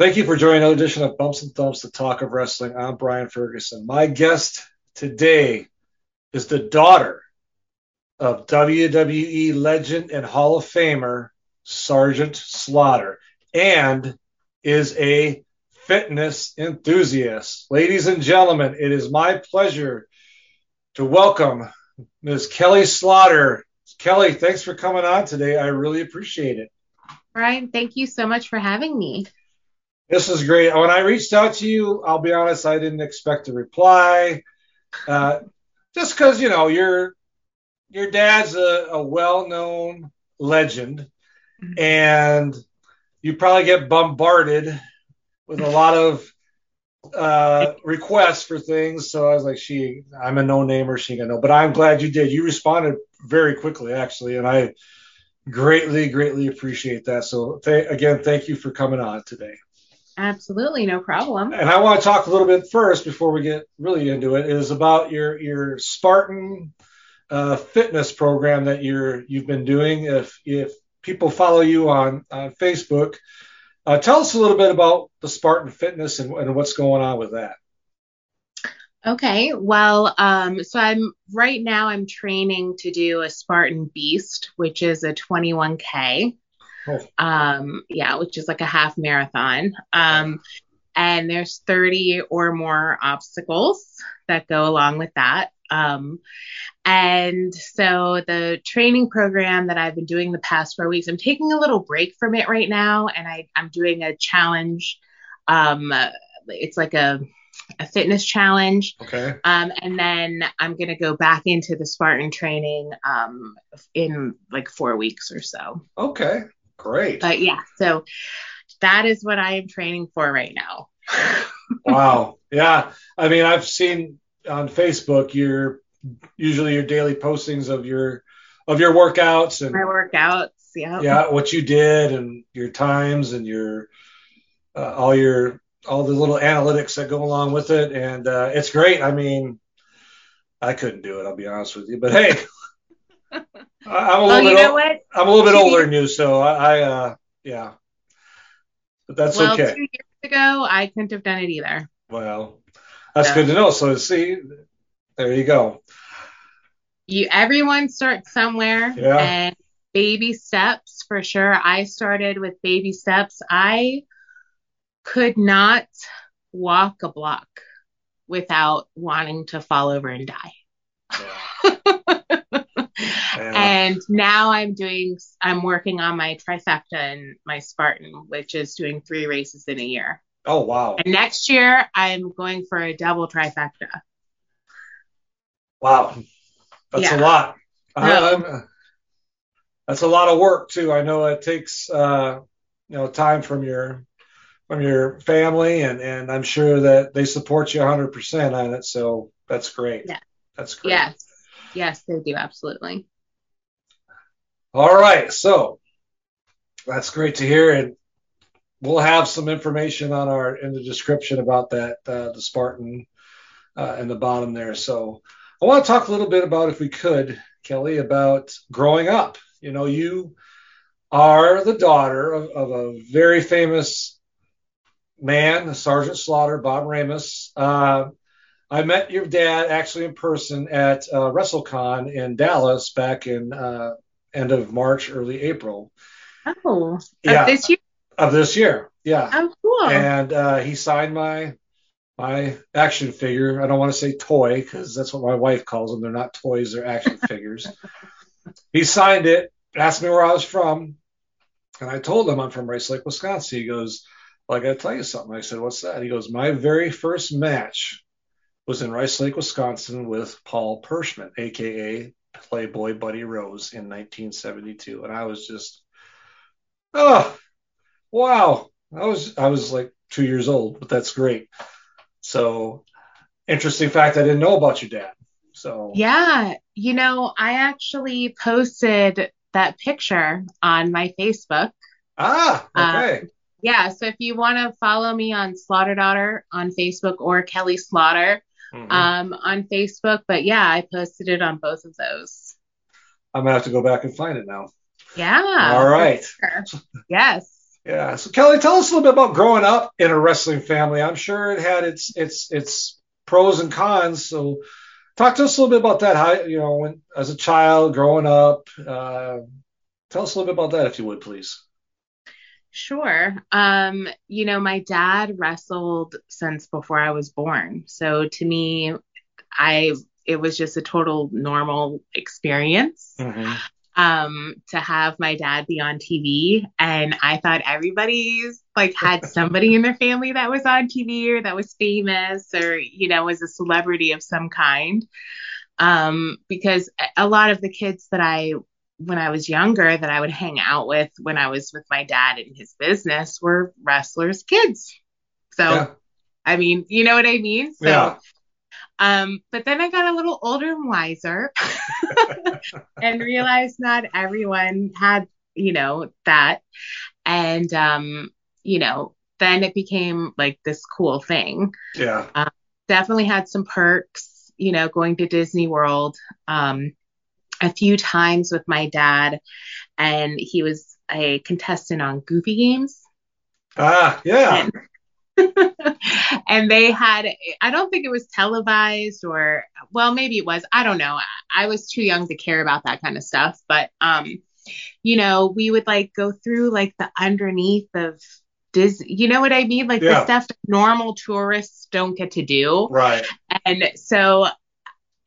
Thank you for joining another edition of Bumps and Thumps, the talk of wrestling. I'm Brian Ferguson. My guest today is the daughter of WWE legend and Hall of Famer Sergeant Slaughter and is a fitness enthusiast. Ladies and gentlemen, it is my pleasure to welcome Ms. Kelly Slaughter. Kelly, thanks for coming on today. I really appreciate it. Brian, thank you so much for having me. This is great. When I reached out to you, I'll be honest, I didn't expect a reply. Uh, just because, you know, your your dad's a, a well-known legend, mm-hmm. and you probably get bombarded with a lot of uh, requests for things. So I was like, she, I'm a no namer. She gonna know, but I'm glad you did. You responded very quickly, actually, and I greatly, greatly appreciate that. So th- again, thank you for coming on today. Absolutely, no problem. And I want to talk a little bit first before we get really into it is about your your Spartan uh, fitness program that you're you've been doing. If if people follow you on on Facebook, uh, tell us a little bit about the Spartan Fitness and, and what's going on with that. Okay, well, um, so I'm right now I'm training to do a Spartan Beast, which is a 21k. Oh. Um, yeah, which is like a half marathon. Um, and there's 30 or more obstacles that go along with that. Um, and so the training program that I've been doing the past four weeks, I'm taking a little break from it right now, and I, I'm doing a challenge. Um, it's like a a fitness challenge. Okay. Um, and then I'm gonna go back into the Spartan training um, in like four weeks or so. Okay. Great. But yeah, so that is what I am training for right now. wow. Yeah. I mean, I've seen on Facebook your usually your daily postings of your of your workouts and my workouts. Yeah. Yeah, what you did and your times and your uh, all your all the little analytics that go along with it, and uh, it's great. I mean, I couldn't do it. I'll be honest with you, but hey, I'm a little well, bit. Old, I'm a little bit older than you, so I, I uh, yeah, but that's well, okay. Two years ago, I couldn't have done it either. Well, that's so. good to know. So see, there you go. You everyone starts somewhere, yeah. and baby steps for sure. I started with baby steps. I could not walk a block without wanting to fall over and die. Yeah. And now I'm doing, I'm working on my trifecta and my Spartan, which is doing three races in a year. Oh, wow. And next year, I'm going for a double trifecta. Wow. That's yeah. a lot. No. that's a lot of work, too. I know it takes, uh, you know, time from your from your family, and and I'm sure that they support you 100% on it. So that's great. Yeah. That's great. Yes. Yes, they do absolutely. All right, so that's great to hear, and we'll have some information on our in the description about that uh, the Spartan uh, in the bottom there. So I want to talk a little bit about, if we could, Kelly, about growing up. You know, you are the daughter of, of a very famous man, Sergeant Slaughter, Bob Remus. Uh, I met your dad actually in person at uh, WrestleCon in Dallas back in uh, end of March, early April. Oh, yeah, of this year. Of this year, yeah. Oh, cool. And uh, he signed my my action figure. I don't want to say toy because that's what my wife calls them. They're not toys; they're action figures. he signed it, asked me where I was from, and I told him I'm from Rice Lake, Wisconsin. He goes, "Well, I got to tell you something." I said, "What's that?" He goes, "My very first match was in Rice Lake, Wisconsin with Paul Perschmann, aka Playboy Buddy Rose in 1972. And I was just, oh, wow. I was, I was like two years old, but that's great. So interesting fact. I didn't know about your dad. So yeah, you know, I actually posted that picture on my Facebook. Ah, okay. yeah, so if you want to follow me on Slaughter Daughter on Facebook or Kelly Slaughter, mm-hmm. um, on Facebook. But yeah, I posted it on both of those. I'm gonna have to go back and find it now. Yeah. All right. Sure. Yes. Yeah. So Kelly, tell us a little bit about growing up in a wrestling family. I'm sure it had its its its pros and cons. So talk to us a little bit about that. How you know when as a child growing up. Uh, tell us a little bit about that, if you would, please. Sure. Um, you know, my dad wrestled since before I was born. So to me, I it was just a total normal experience. Mm-hmm. Um, to have my dad be on TV and I thought everybody's like had somebody in their family that was on TV or that was famous or you know was a celebrity of some kind. Um, because a lot of the kids that I when I was younger that I would hang out with when I was with my dad in his business were wrestlers' kids. So, yeah. I mean, you know what I mean? So, yeah. um, but then I got a little older and wiser and realized not everyone had, you know, that. And, um, you know, then it became like this cool thing. Yeah. Um, definitely had some perks, you know, going to Disney World. Um, a few times with my dad, and he was a contestant on Goofy Games. Ah, yeah. And, and they had, I don't think it was televised or, well, maybe it was. I don't know. I was too young to care about that kind of stuff. But, um, you know, we would like go through like the underneath of Disney, you know what I mean? Like yeah. the stuff normal tourists don't get to do. Right. And so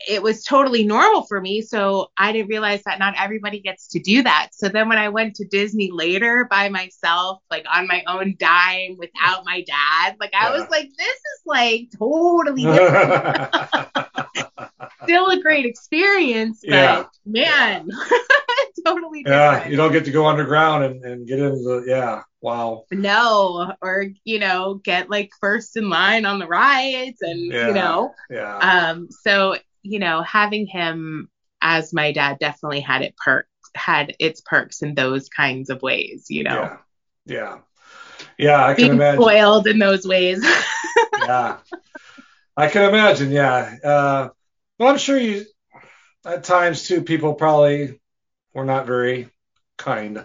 it was totally normal for me. So I didn't realize that not everybody gets to do that. So then when I went to Disney later by myself, like on my own dime without my dad, like I was like, this is like totally Still a great experience, but yeah. man, totally different. Yeah, you don't get to go underground and, and get into the, yeah, wow. No, or, you know, get like first in line on the rides and, yeah. you know. Yeah. Um, so you know, having him as my dad definitely had it perks had its perks in those kinds of ways, you know. Yeah. Yeah. Yeah, I Being can imagine. Spoiled in those ways. yeah. I can imagine, yeah. Uh, but I'm sure you at times too people probably were not very kind.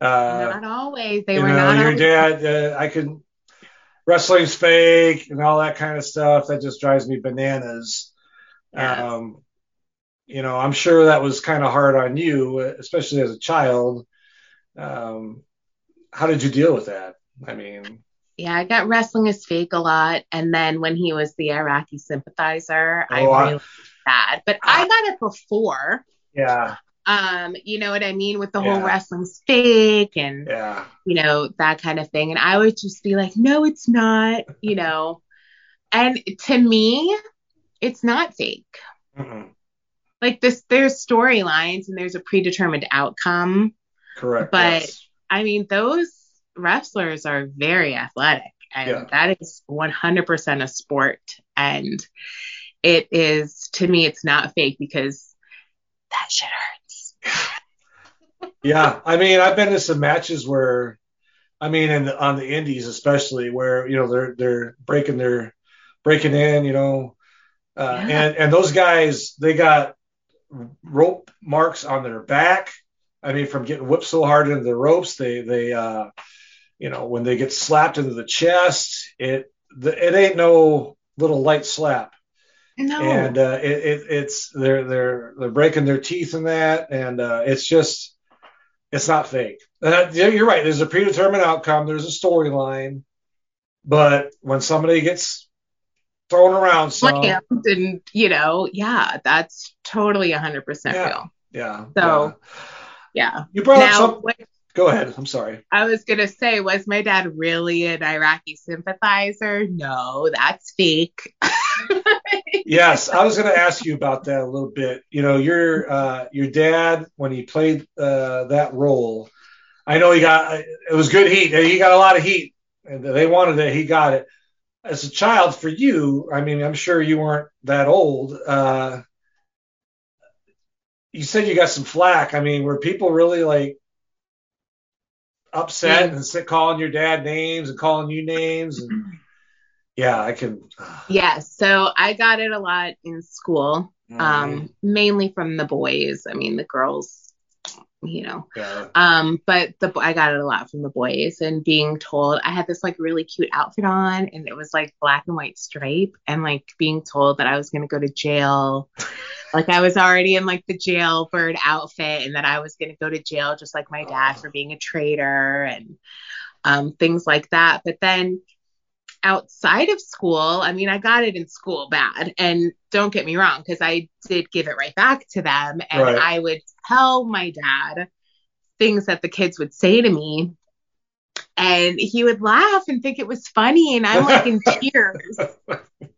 Uh, not always. They were know, not. Your always. dad, uh, I can wrestling's fake and all that kind of stuff. That just drives me bananas. Um, you know, I'm sure that was kind of hard on you, especially as a child. Um, how did you deal with that? I mean, yeah, I got wrestling is fake a lot, and then when he was the Iraqi sympathizer, oh, I really bad. But I got it before. Yeah. Um, you know what I mean with the yeah. whole wrestling's fake and yeah. you know that kind of thing, and I would just be like, no, it's not, you know. And to me, it's not fake. mm Like this, there's storylines and there's a predetermined outcome. Correct. But yes. I mean, those wrestlers are very athletic, and yeah. that is 100% a sport. And it is, to me, it's not fake because that shit hurts. yeah, I mean, I've been to some matches where, I mean, and on the indies especially, where you know they're they're breaking their breaking in, you know. Uh, yeah. and and those guys they got rope marks on their back. I mean, from getting whipped so hard into the ropes, they they uh, you know when they get slapped into the chest, it the, it ain't no little light slap. No. And uh, it, it, it's they're they're they're breaking their teeth in that, and uh, it's just it's not fake. And you're right. There's a predetermined outcome. There's a storyline, but when somebody gets thrown around some, and you know, yeah, that's totally 100% yeah, real. Yeah. So, yeah. yeah. You brought now, up some. What, Go ahead. I'm sorry. I was gonna say, was my dad really an Iraqi sympathizer? No, that's fake. yes, I was gonna ask you about that a little bit. You know, your uh, your dad when he played uh, that role, I know he got it was good heat. He got a lot of heat, and they wanted it. He got it. As a child, for you, I mean, I'm sure you weren't that old. Uh, you said you got some flack. I mean, were people really like upset yeah. and sit calling your dad names and calling you names and yeah i can yeah so i got it a lot in school mm-hmm. um mainly from the boys i mean the girls you know yeah. um but the i got it a lot from the boys and being told i had this like really cute outfit on and it was like black and white stripe and like being told that i was to go to jail like I was already in like the jailbird outfit and that I was to go to jail just like my dad for being a traitor and um, things like that. But then outside of school, I mean, I got it in school bad. And don't get me wrong, because I did give it right back to them. And right. I would tell my dad things that the kids would say to me. And he would laugh and think it was funny. And I'm like in tears,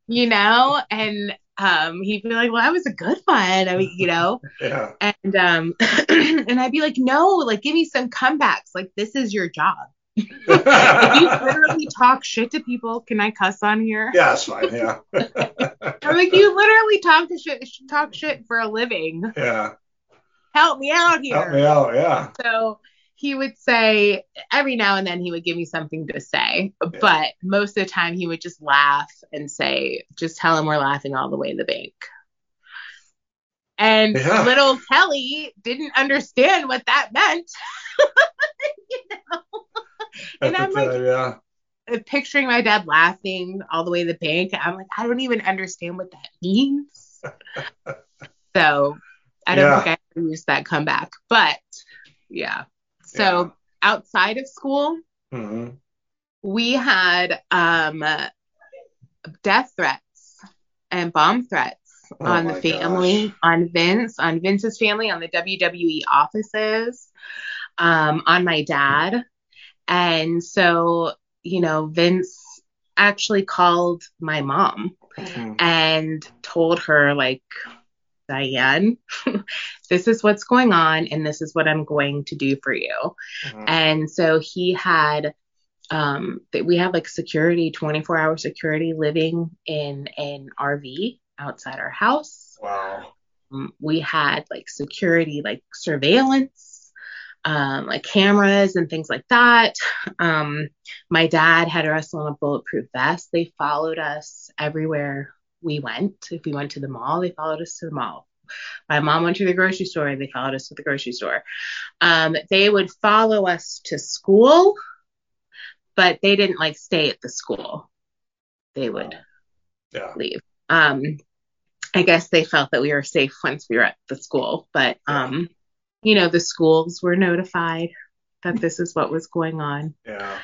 you know? And um, he'd be like, "Well, that was a good one." I mean, you know, yeah. And um, and I'd be like, "No, like, give me some comebacks. Like, this is your job. If you literally talk shit to people, can I cuss on here? Yeah, that's fine. Yeah. I'm like, you literally talk to shit, talk shit for a living. Yeah. Help me out here. Help me out. Yeah. So he would say every now and then he would give me something to say, yeah. but most of the time he would just laugh and say, just tell him we're laughing all the way to the bank. And yeah. little Kelly didn't understand what that meant. you know? And I'm like, yeah. picturing my dad laughing all the way to the bank. I'm like, I don't even understand what that means. so I don't yeah. think I ever used that comeback, but yeah. So yeah. outside of school, mm-hmm. we had um, death threats and bomb threats oh on the family, gosh. on Vince, on Vince's family, on the WWE offices, um, on my dad. And so, you know, Vince actually called my mom mm-hmm. and told her, like, Diane, this is what's going on and this is what I'm going to do for you. Mm-hmm. And so he had um that we have like security 24 hour security living in an RV outside our house. Wow. Um, we had like security like surveillance um, like cameras and things like that. Um, my dad had us on a bulletproof vest. They followed us everywhere we went. If we went to the mall, they followed us to the mall. My mom went to the grocery store, they followed us to the grocery store. Um, they would follow us to school, but they didn't like stay at the school. They would yeah. leave. Um, I guess they felt that we were safe once we were at the school, but um, you know, the schools were notified that this is what was going on. Yeah.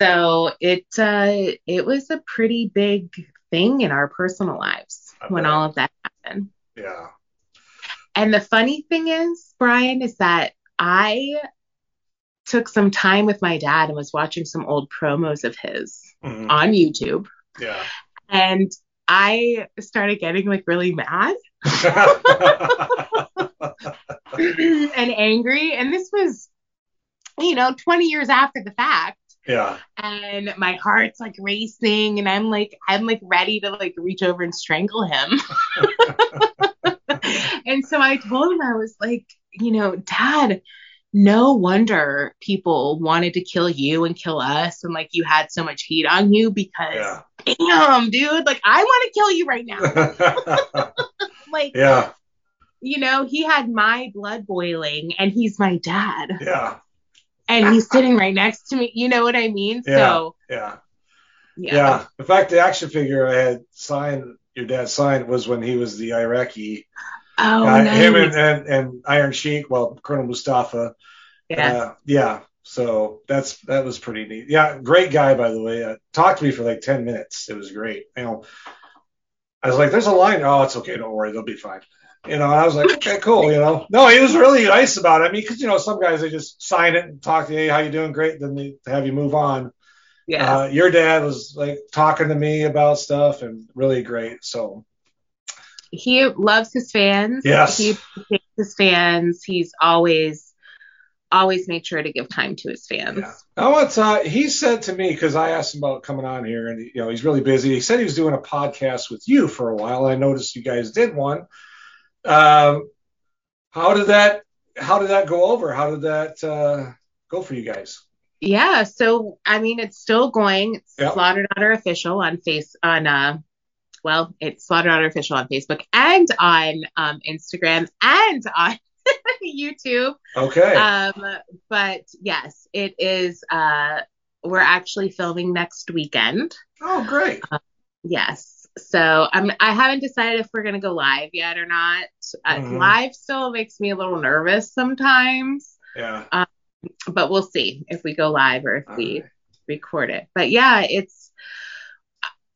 So it uh, it was a pretty big thing in our personal lives when all of that happened. Yeah. And the funny thing is, Brian, is that I took some time with my dad and was watching some old promos of his mm-hmm. on YouTube. Yeah. And I started getting like really mad and angry. And this was, you know, 20 years after the fact. Yeah. And my heart's like racing and I'm like I'm like ready to like reach over and strangle him. and so I told him I was like, you know, dad, no wonder people wanted to kill you and kill us and like you had so much heat on you because yeah. damn dude like i want to kill you right now like yeah you know he had my blood boiling and he's my dad yeah and he's sitting right next to me you know what i mean yeah, so yeah yeah yeah in fact the action figure i had signed your dad signed was when he was the iraqi Oh, uh, nice. him and, and, and Iron Sheik, well, Colonel Mustafa. Yeah. Uh, yeah. So that's that was pretty neat. Yeah, great guy by the way. Uh, talked to me for like ten minutes. It was great. You know, I was like, "There's a line." Oh, it's okay. Don't worry. They'll be fine. You know, I was like, "Okay, cool." You know, no, he was really nice about it. I mean, because you know, some guys they just sign it and talk to you, "Hey, how you doing?" Great. Then they have you move on. Yeah. Uh, your dad was like talking to me about stuff and really great. So he loves his fans. Yes. He his fans. He's always always made sure to give time to his fans. Yeah. I want to, he said to me because I asked him about coming on here, and you know he's really busy. He said he was doing a podcast with you for a while. I noticed you guys did one. Um, how did that How did that go over? How did that uh, go for you guys? Yeah, so I mean, it's still going. It's yep. Slaughter Daughter official on face on uh well, it's Slaughter Daughter Official on Facebook and on um, Instagram and on YouTube. Okay. Um, but yes, it is. Uh, we're actually filming next weekend. Oh, great. Uh, yes. So um, I haven't decided if we're gonna go live yet or not. Uh, mm-hmm. Live still makes me a little nervous sometimes. Yeah. Um, but we'll see if we go live or if All we right. record it. But yeah, it's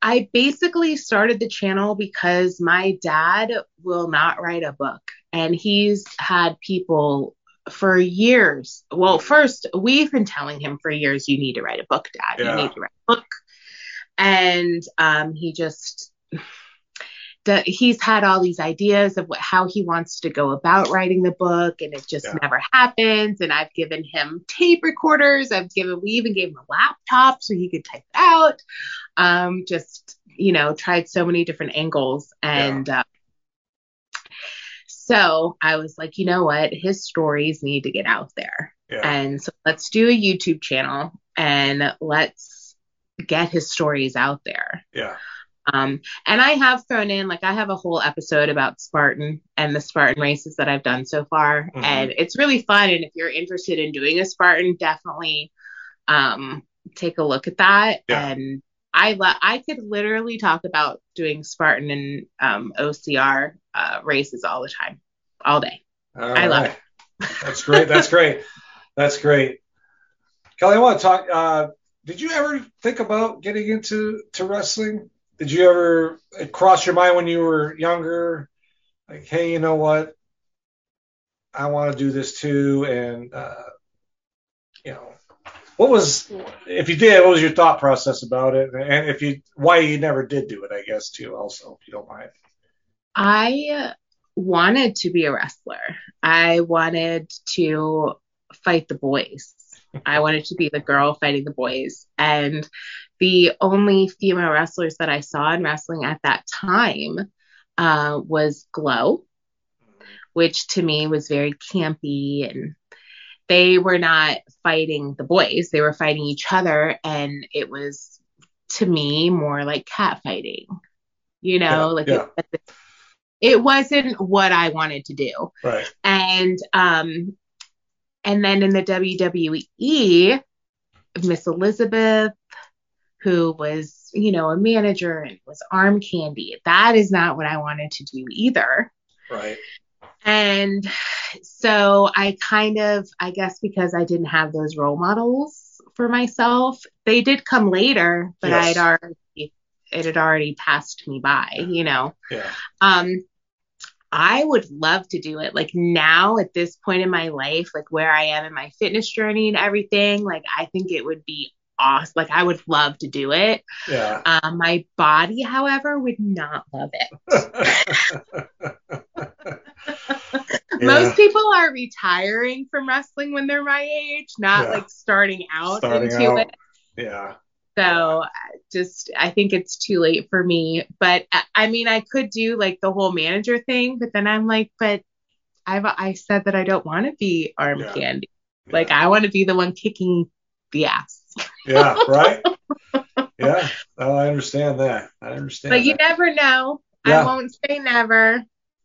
I basically started the channel because my dad will not write a book. And he's had people for years. Well, first, we've been telling him for years, you need to write a book, dad. Yeah. You need to write a book. And um, he just the, he's had all these ideas of what, how he wants to go about writing the book, and it just yeah. never happens. And I've given him tape recorders. I've given, we even gave him a laptop so he could type it out. Um, just, you know, tried so many different angles. And yeah. uh, so I was like, you know what? His stories need to get out there. Yeah. And so let's do a YouTube channel and let's get his stories out there. Yeah. Um, and I have thrown in, like, I have a whole episode about Spartan and the Spartan races that I've done so far. Mm-hmm. And it's really fun. And if you're interested in doing a Spartan, definitely um, take a look at that. Yeah. And I lo- I could literally talk about doing Spartan and um, OCR uh, races all the time, all day. All I right. love it. That's great. That's great. That's great. Kelly, I want to talk. Uh, did you ever think about getting into to wrestling? did you ever cross your mind when you were younger, like, hey, you know what? I want to do this too, and uh, you know, what was if you did? What was your thought process about it, and if you why you never did do it? I guess too, also, if you don't mind. I wanted to be a wrestler. I wanted to fight the boys. I wanted to be the girl fighting the boys. And the only female wrestlers that I saw in wrestling at that time uh, was Glow, which to me was very campy and they were not fighting the boys, they were fighting each other. And it was to me more like cat fighting, you know, yeah, like yeah. It, it wasn't what I wanted to do. Right. And um and then in the WWE, Miss Elizabeth, who was, you know, a manager and was arm candy. That is not what I wanted to do either. Right. And so I kind of, I guess because I didn't have those role models for myself, they did come later, but yes. I'd already, it had already passed me by, you know. Yeah. Um, I would love to do it. Like now at this point in my life, like where I am in my fitness journey and everything, like I think it would be awesome. Like I would love to do it. Yeah. Um, my body, however, would not love it. yeah. Most people are retiring from wrestling when they're my age, not yeah. like starting out starting into out. it. Yeah. So uh, just I think it's too late for me. But uh, I mean, I could do like the whole manager thing, but then I'm like, but I've I said that I don't want to be arm yeah. candy. Like I want to be the one kicking the ass. yeah, right. yeah, oh, I understand that. I understand. But you never know. Yeah. I won't say never.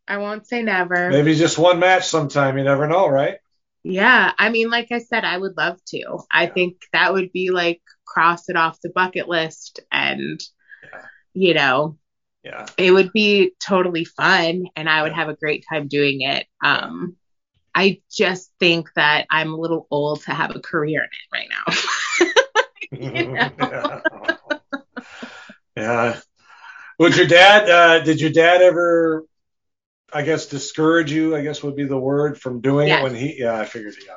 I won't say never. Maybe just one match sometime. You never know, right? Yeah, I mean, like I said, I would love to. I think that would be like cross it off the bucket list, and Yeah. you know, Yeah. it would be totally fun, and I would Yeah. have a great time doing it. Um, I just think that I'm a little old to have a career in it right now. Yeah. yeah. Would your dad? Uh, did your dad ever? I guess discourage you. I guess would be the word from doing Yes. it when he. Yeah, I figured. Yeah.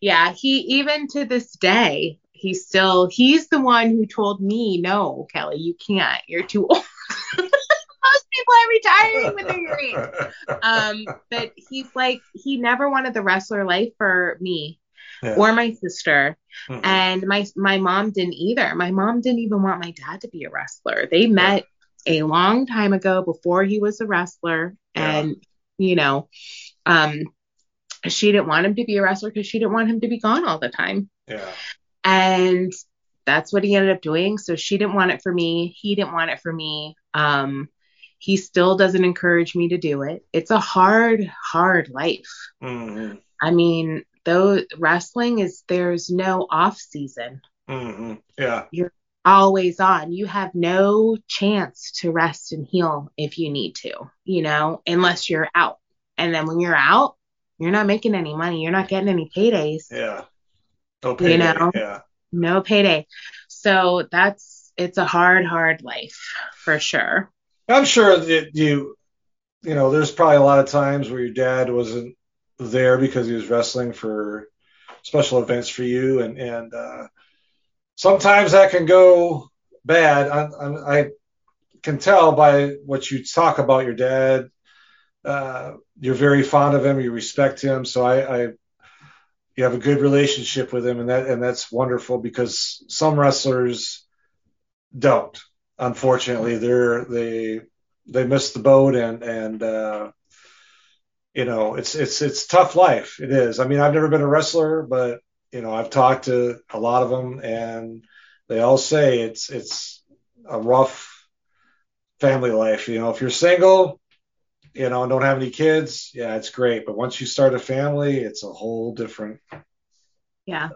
Yeah, he even to this day, he's still he's the one who told me, no, Kelly, you can't. You're too old. Most people are retiring when they're your age. Um, but he's like he never wanted the wrestler life for me Yeah. or my sister. Mhm. And my my mom didn't either. My mom didn't even want my dad to be a wrestler. They met a long time ago before he was a wrestler Yeah. and you know, um she didn't want him to be a wrestler because she didn't want him to be gone all the time. yeah. And that's what he ended up doing. So she didn't want it for me. He didn't want it for me. Um he still doesn't encourage me to do it. It's a hard, hard life. hmm I mean, though wrestling is there's no off season. hmm Yeah. Always on. You have no chance to rest and heal if you need to, you know, unless you're out. And then when you're out, you're not making any money. You're not getting any paydays. Yeah. No You payday. know? Yeah. No payday. So that's it's a hard, hard life for sure. I'm sure that you, you know, there's probably a lot of times where your dad wasn't there because he was wrestling for special events for you, and and uh, sometimes that can go bad. I, I, I can tell by what you talk about your dad. Uh, you're very fond of him. You respect him. So I, I, you have a good relationship with him, and that and that's wonderful because some wrestlers don't. Unfortunately, they're they they miss the boat, and and uh, you know it's it's it's tough life. It is. I mean, I've never been a wrestler, but you know I've talked to a lot of them, and they all say it's it's a rough family life. You know, if you're single, you know, and don't have any kids, yeah, it's great. But once you start a family, it's a whole different. Yeah.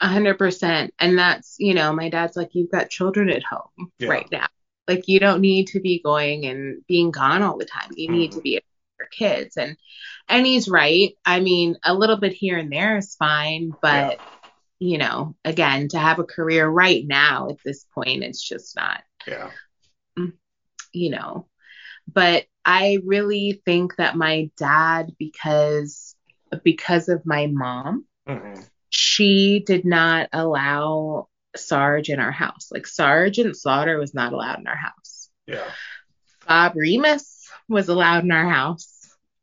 A hundred percent. And that's, you know, my dad's like, you've got children at home Yeah. right now. Like you don't need to be going and being gone all the time. You need Mhm. to be your kids. And and he's right. I mean, a little bit here and there is fine, but you know, again, to have a career right now at this point, it's just not, Yeah. you know. But I really think that my dad, because because of my mom, hmm she did not allow Sarge in our house. Like Sergeant Slaughter was not allowed in our house. Yeah. Bob Remus was allowed in our house.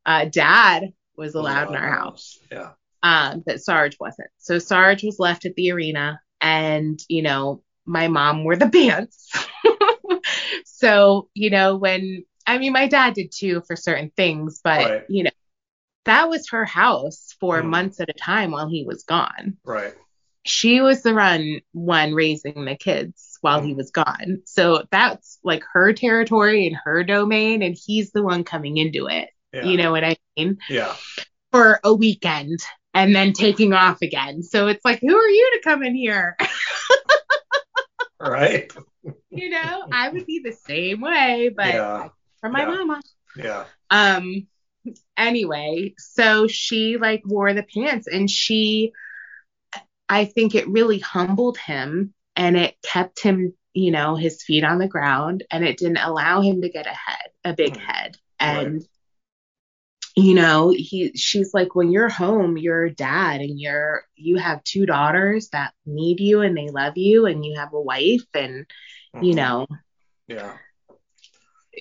Uh, Dad was allowed in our house. Yeah. Um, but Sarge wasn't. So Sarge was left at the arena, and you know, my mom wore the pants. so you know, when I mean, my dad did too for certain things, but Right. you know, that was her house for Mhm. months at a time while he was gone Right. she was the run one raising the kids while he was gone. So that's like her territory and her domain, and he's the one coming into it. Yeah. You know what I mean? Yeah. For a weekend and then taking off again. So it's like, who are you to come in here? Right. you know, I would be the same way, but Yeah. for my Yeah. mama. Yeah. Um anyway, so she like wore the pants and she I think it really humbled him and it kept him, you know, his feet on the ground and it didn't allow him to get ahead, a big head. And you know, he she's like when you're home, you're a dad and you're you have two daughters that need you and they love you and you have a wife and you Mhm. know, Yeah.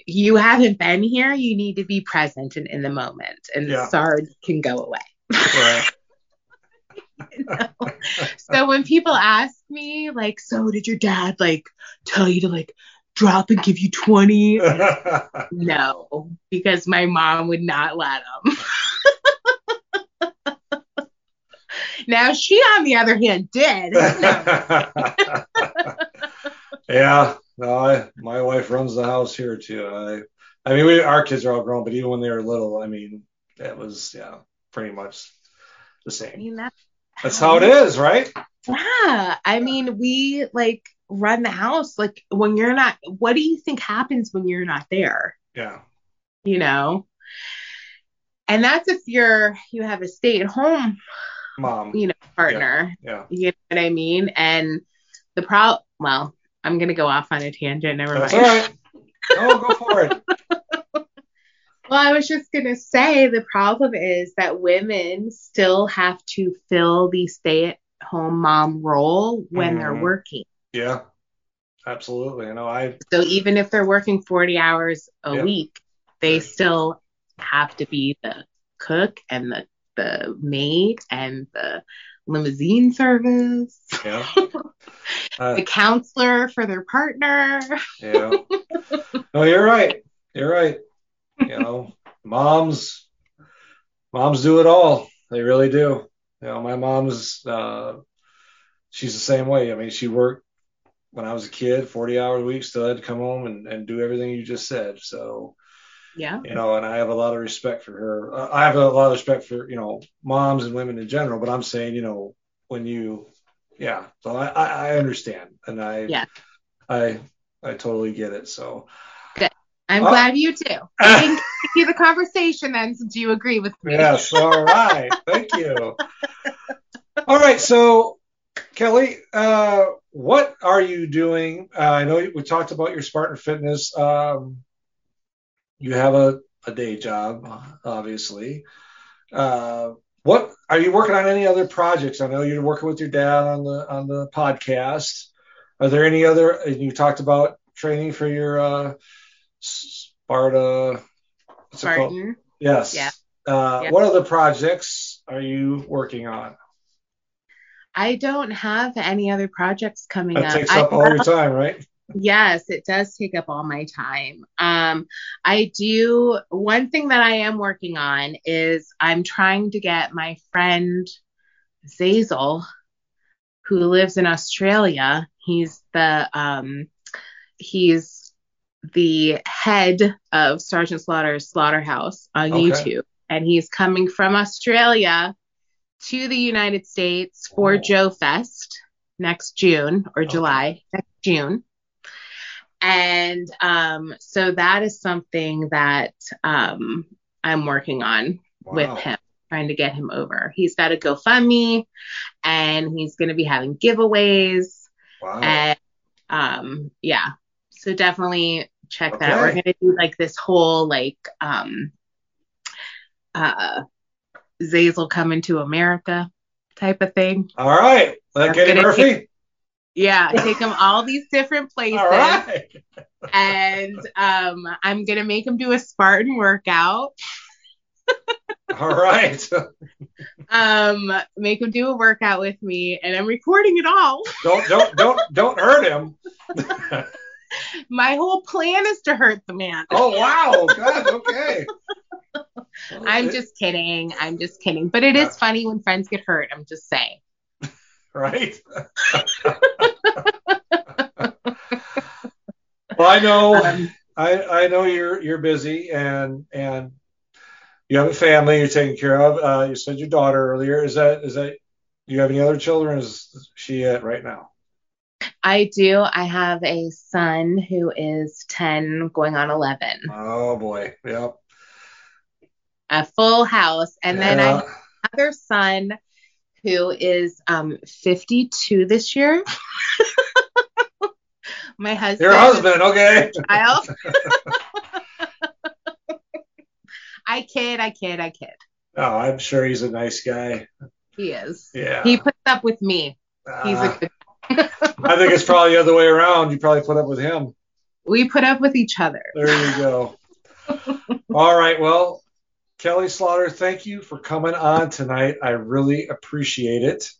you haven't been here, you need to be present and in the moment. And Yeah. Sarge can go away. Right. you know? so when people ask me, like, so did your dad like tell you to like drop and give you 20? no, because my mom would not let him. now she, on the other hand, did. yeah, no, I, my wife runs the house here too. I, I mean, we our kids are all grown, but even when they were little, I mean, it was yeah, pretty much the same. I mean, that's That's how it is, right? Yeah. I mean, we like run the house. Like when you're not, what do you think happens when you're not there? Yeah. You know? And that's if you're, you have a stay at home, Mom. you know, partner. Yeah. You know what I mean? And the pro, well, I'm going to go off on a tangent. Never That's mind. all right. Oh, go for it. Well, I was just going to say the problem is that women still have to fill the stay at home mom role when they're Mhm. working. Yeah. Absolutely. You know, I So even if they're working 40 hours a Yeah. week, they Right. still have to be the cook and the, the maid and the limousine service, yeah. Uh, the counselor for their partner. yeah. No, you're right. You're right. You know, moms moms do it all. They really do. You know, my mom's uh she's the same way. I mean, she worked when I was a kid, 40 hours a week, still had to come home and, and do everything you just said. So, Yeah. you know, and I have a lot of respect for her. Uh, I have a lot of respect for, you know, moms and women in general, but I'm saying, you know, when you, yeah, so I, I, understand and I, Yeah. I, I totally get it. So, I'm Oh. glad you too. continue the conversation then since you agree with me. yes, all right. Thank you. All right. So, Kelly, uh, what are you doing? Uh, I know we talked about your Spartan Fitness. Um, you have a, a day job, obviously. Uh, what are you working on? Any other projects? I know you're working with your dad on the on the podcast. Are there any other? You talked about training for your uh, Sparta. What's it called? Yes. Yeah. Uh, Yeah. What other projects are you working on? I don't have any other projects coming That up. takes I up all your time, right? Yes, it does take up all my time. Um, I do one thing that I am working on is I'm trying to get my friend Zazel, who lives in Australia. He's the um, he's the head of Sergeant Slaughter's Slaughterhouse on Okay. YouTube, and he's coming from Australia to the United States for Oh. Joe Fest next June or Okay. July next June. And um, so that is something that um, I'm working on with him, trying to get him over. He's got a GoFundMe and he's going to be having giveaways. Wow. And um, yeah, so definitely check that. We're going to do like this whole like um, uh, Zazel coming to America type of thing. all right. Like Eddie gonna Murphy? Yeah, take him all these different places. All right. and um, I'm gonna make him do a Spartan workout. All right. Um, make him do a workout with me, and I'm recording it all. don't don't don't don't hurt him. My whole plan is to hurt the man. oh wow. God, okay. I'm just kidding. I'm just kidding. But it is funny when friends get hurt. I'm just saying. right. well, I know Um, I, I know you're you're busy and and you have a family you're taking care of. Uh, you said your daughter earlier. Is that is that do you have any other children? Is she it right now? I do. I have a son who is 10, going on 11. Oh boy. Yep. A full house, and then I have another son who is um 52 this year. My husband. your husband. Okay. child. I kid, I kid, I kid. Oh, I'm sure he's a nice guy. He is. Yeah. He puts up with me. He's Uh, a good. I think it's probably the other way around. You probably put up with him. We put up with each other. There you go. All right. Well, Kelly Slaughter, thank you for coming on tonight. I really appreciate it.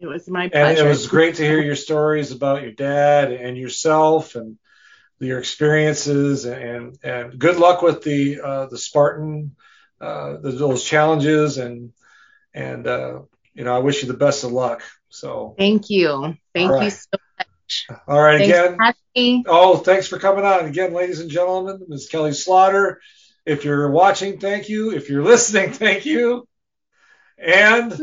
It was my pleasure. And it was great to hear your stories about your dad and yourself and your experiences and and good luck with the uh, the Spartan uh, the, those challenges and and uh, you know, I wish you the best of luck. So thank you, thank right. you so much. All right, thanks again. Oh, thanks for coming on again, ladies and gentlemen. Ms. Kelly Slaughter. If you're watching, thank you. If you're listening, thank you. And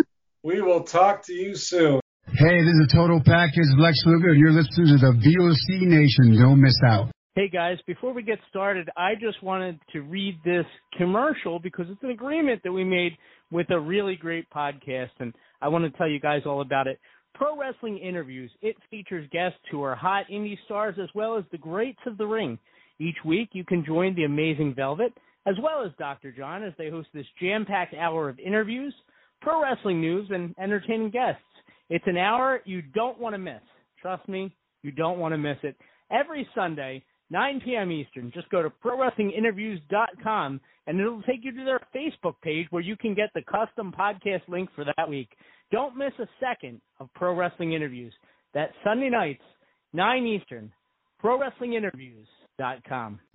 we will talk to you soon. Hey, this is Total Package Lex Luger, and you're listening to the VOC Nation. Don't miss out. Hey guys, before we get started, I just wanted to read this commercial because it's an agreement that we made with a really great podcast, and I want to tell you guys all about it. Pro Wrestling Interviews. It features guests who are hot indie stars as well as the greats of the ring. Each week, you can join the Amazing Velvet as well as Dr. John as they host this jam-packed hour of interviews, pro wrestling news, and entertaining guests. It's an hour you don't want to miss. Trust me, you don't want to miss it. Every Sunday, 9 p.m. Eastern. Just go to ProWrestlingInterviews.com and it'll take you to their Facebook page where you can get the custom podcast link for that week. Don't miss a second of Pro Wrestling Interviews. That Sunday nights, 9 Eastern. Pro Wrestling Interviews.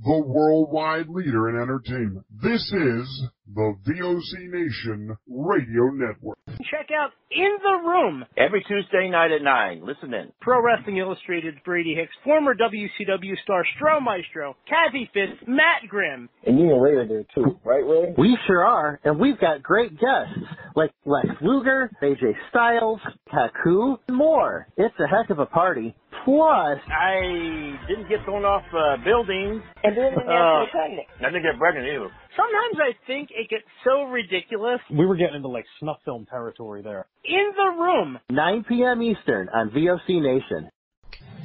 The worldwide leader in entertainment. This is the VOC Nation Radio Network. Check out In the Room every Tuesday night at 9. Listen in. Pro Wrestling Illustrated's Brady Hicks, former WCW star Stro Maestro, Kathy Fitz, Matt Grimm. And you and Ray are there too, right, Ray? We sure are, and we've got great guests like Lex Luger, AJ Styles, Haku, and more. It's a heck of a party. Plus, I didn't get thrown off uh, buildings. And didn't get uh, pregnant. I didn't get pregnant either. Sometimes I think it gets so ridiculous. We were getting into like snuff film territory there. In the room. 9 p.m. Eastern on VOC Nation.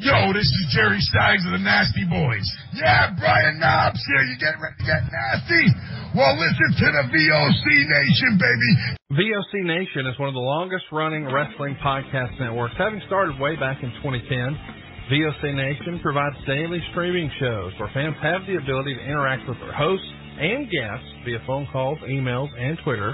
Yo, this is Jerry Steins of the Nasty Boys. Yeah, Brian Knobbs here. You getting ready to get nasty? Well, listen to the VOC Nation, baby. VOC Nation is one of the longest running wrestling podcast networks, having started way back in 2010. VOC Nation provides daily streaming shows where fans have the ability to interact with their hosts and guests via phone calls, emails, and Twitter.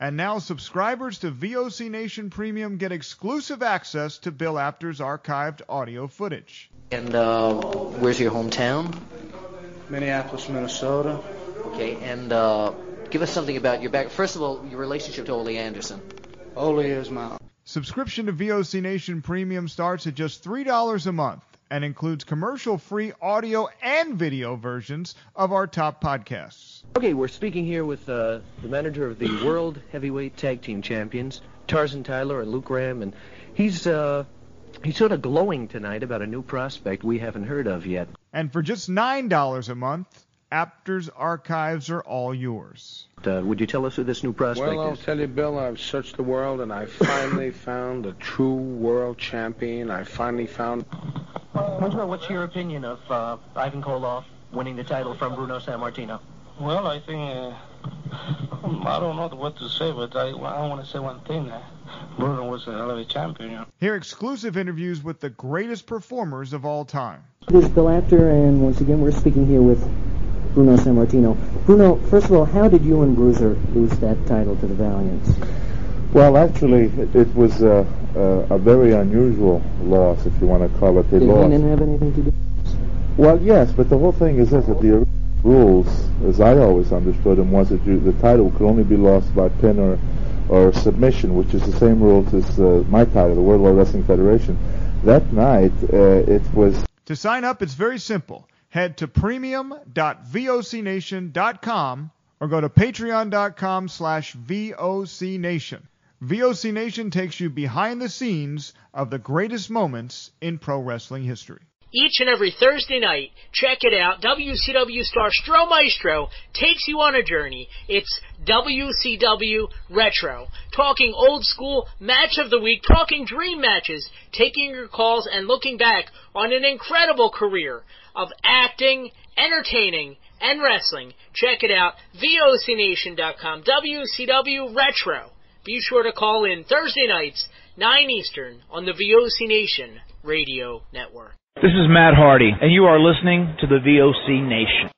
And now subscribers to VOC Nation Premium get exclusive access to Bill Apter's archived audio footage. And uh, where's your hometown? Minneapolis, Minnesota. Okay, and uh, give us something about your back. First of all, your relationship to Ole Anderson. Ole is my. Subscription to VOC Nation Premium starts at just $3 a month and includes commercial free audio and video versions of our top podcasts. Okay, we're speaking here with uh, the manager of the World Heavyweight Tag Team Champions, Tarzan Tyler and Luke Graham, and he's uh, he's sort of glowing tonight about a new prospect we haven't heard of yet. And for just nine dollars a month, Apter's archives are all yours. Uh, would you tell us who this new prospect is? well, I'll tell you, Bill, I've searched the world and I finally found a true world champion. I finally found. Well, what's your opinion of uh, Ivan Koloff winning the title from Bruno Sammartino? Well, I think uh, I don't know what to say, but I, I want to say one thing. Uh, Bruno was a hell of a champion. You know? Hear exclusive interviews with the greatest performers of all time. This is Bill Apter, and once again, we're speaking here with Bruno Sammartino. Bruno, first of all, how did you and Bruiser lose that title to the Valiants? Well, actually, it, it was a, a, a, very unusual loss, if you want to call it a did loss. Did Heenan have anything to do? Well, yes, but the whole thing is this: that the rules, as I always understood them, was that you, the title could only be lost by pin or, or submission, which is the same rules as uh, my title, the World Wide Wrestling Federation. That night, uh, it was. To sign up, it's very simple. Head to premium.vocnation.com or go to patreon.com slash vocnation. VOC Nation takes you behind the scenes of the greatest moments in pro wrestling history. each and every Thursday night. Check it out. WCW star Stro Maestro takes you on a journey. It's WCW Retro. Talking old school match of the week, talking dream matches, taking your calls and looking back on an incredible career of acting, entertaining, and wrestling. Check it out. VOCNation.com. WCW Retro. Be sure to call in Thursday nights, 9 Eastern, on the VOC Nation Radio Network. This is Matt Hardy, and you are listening to the VOC Nation.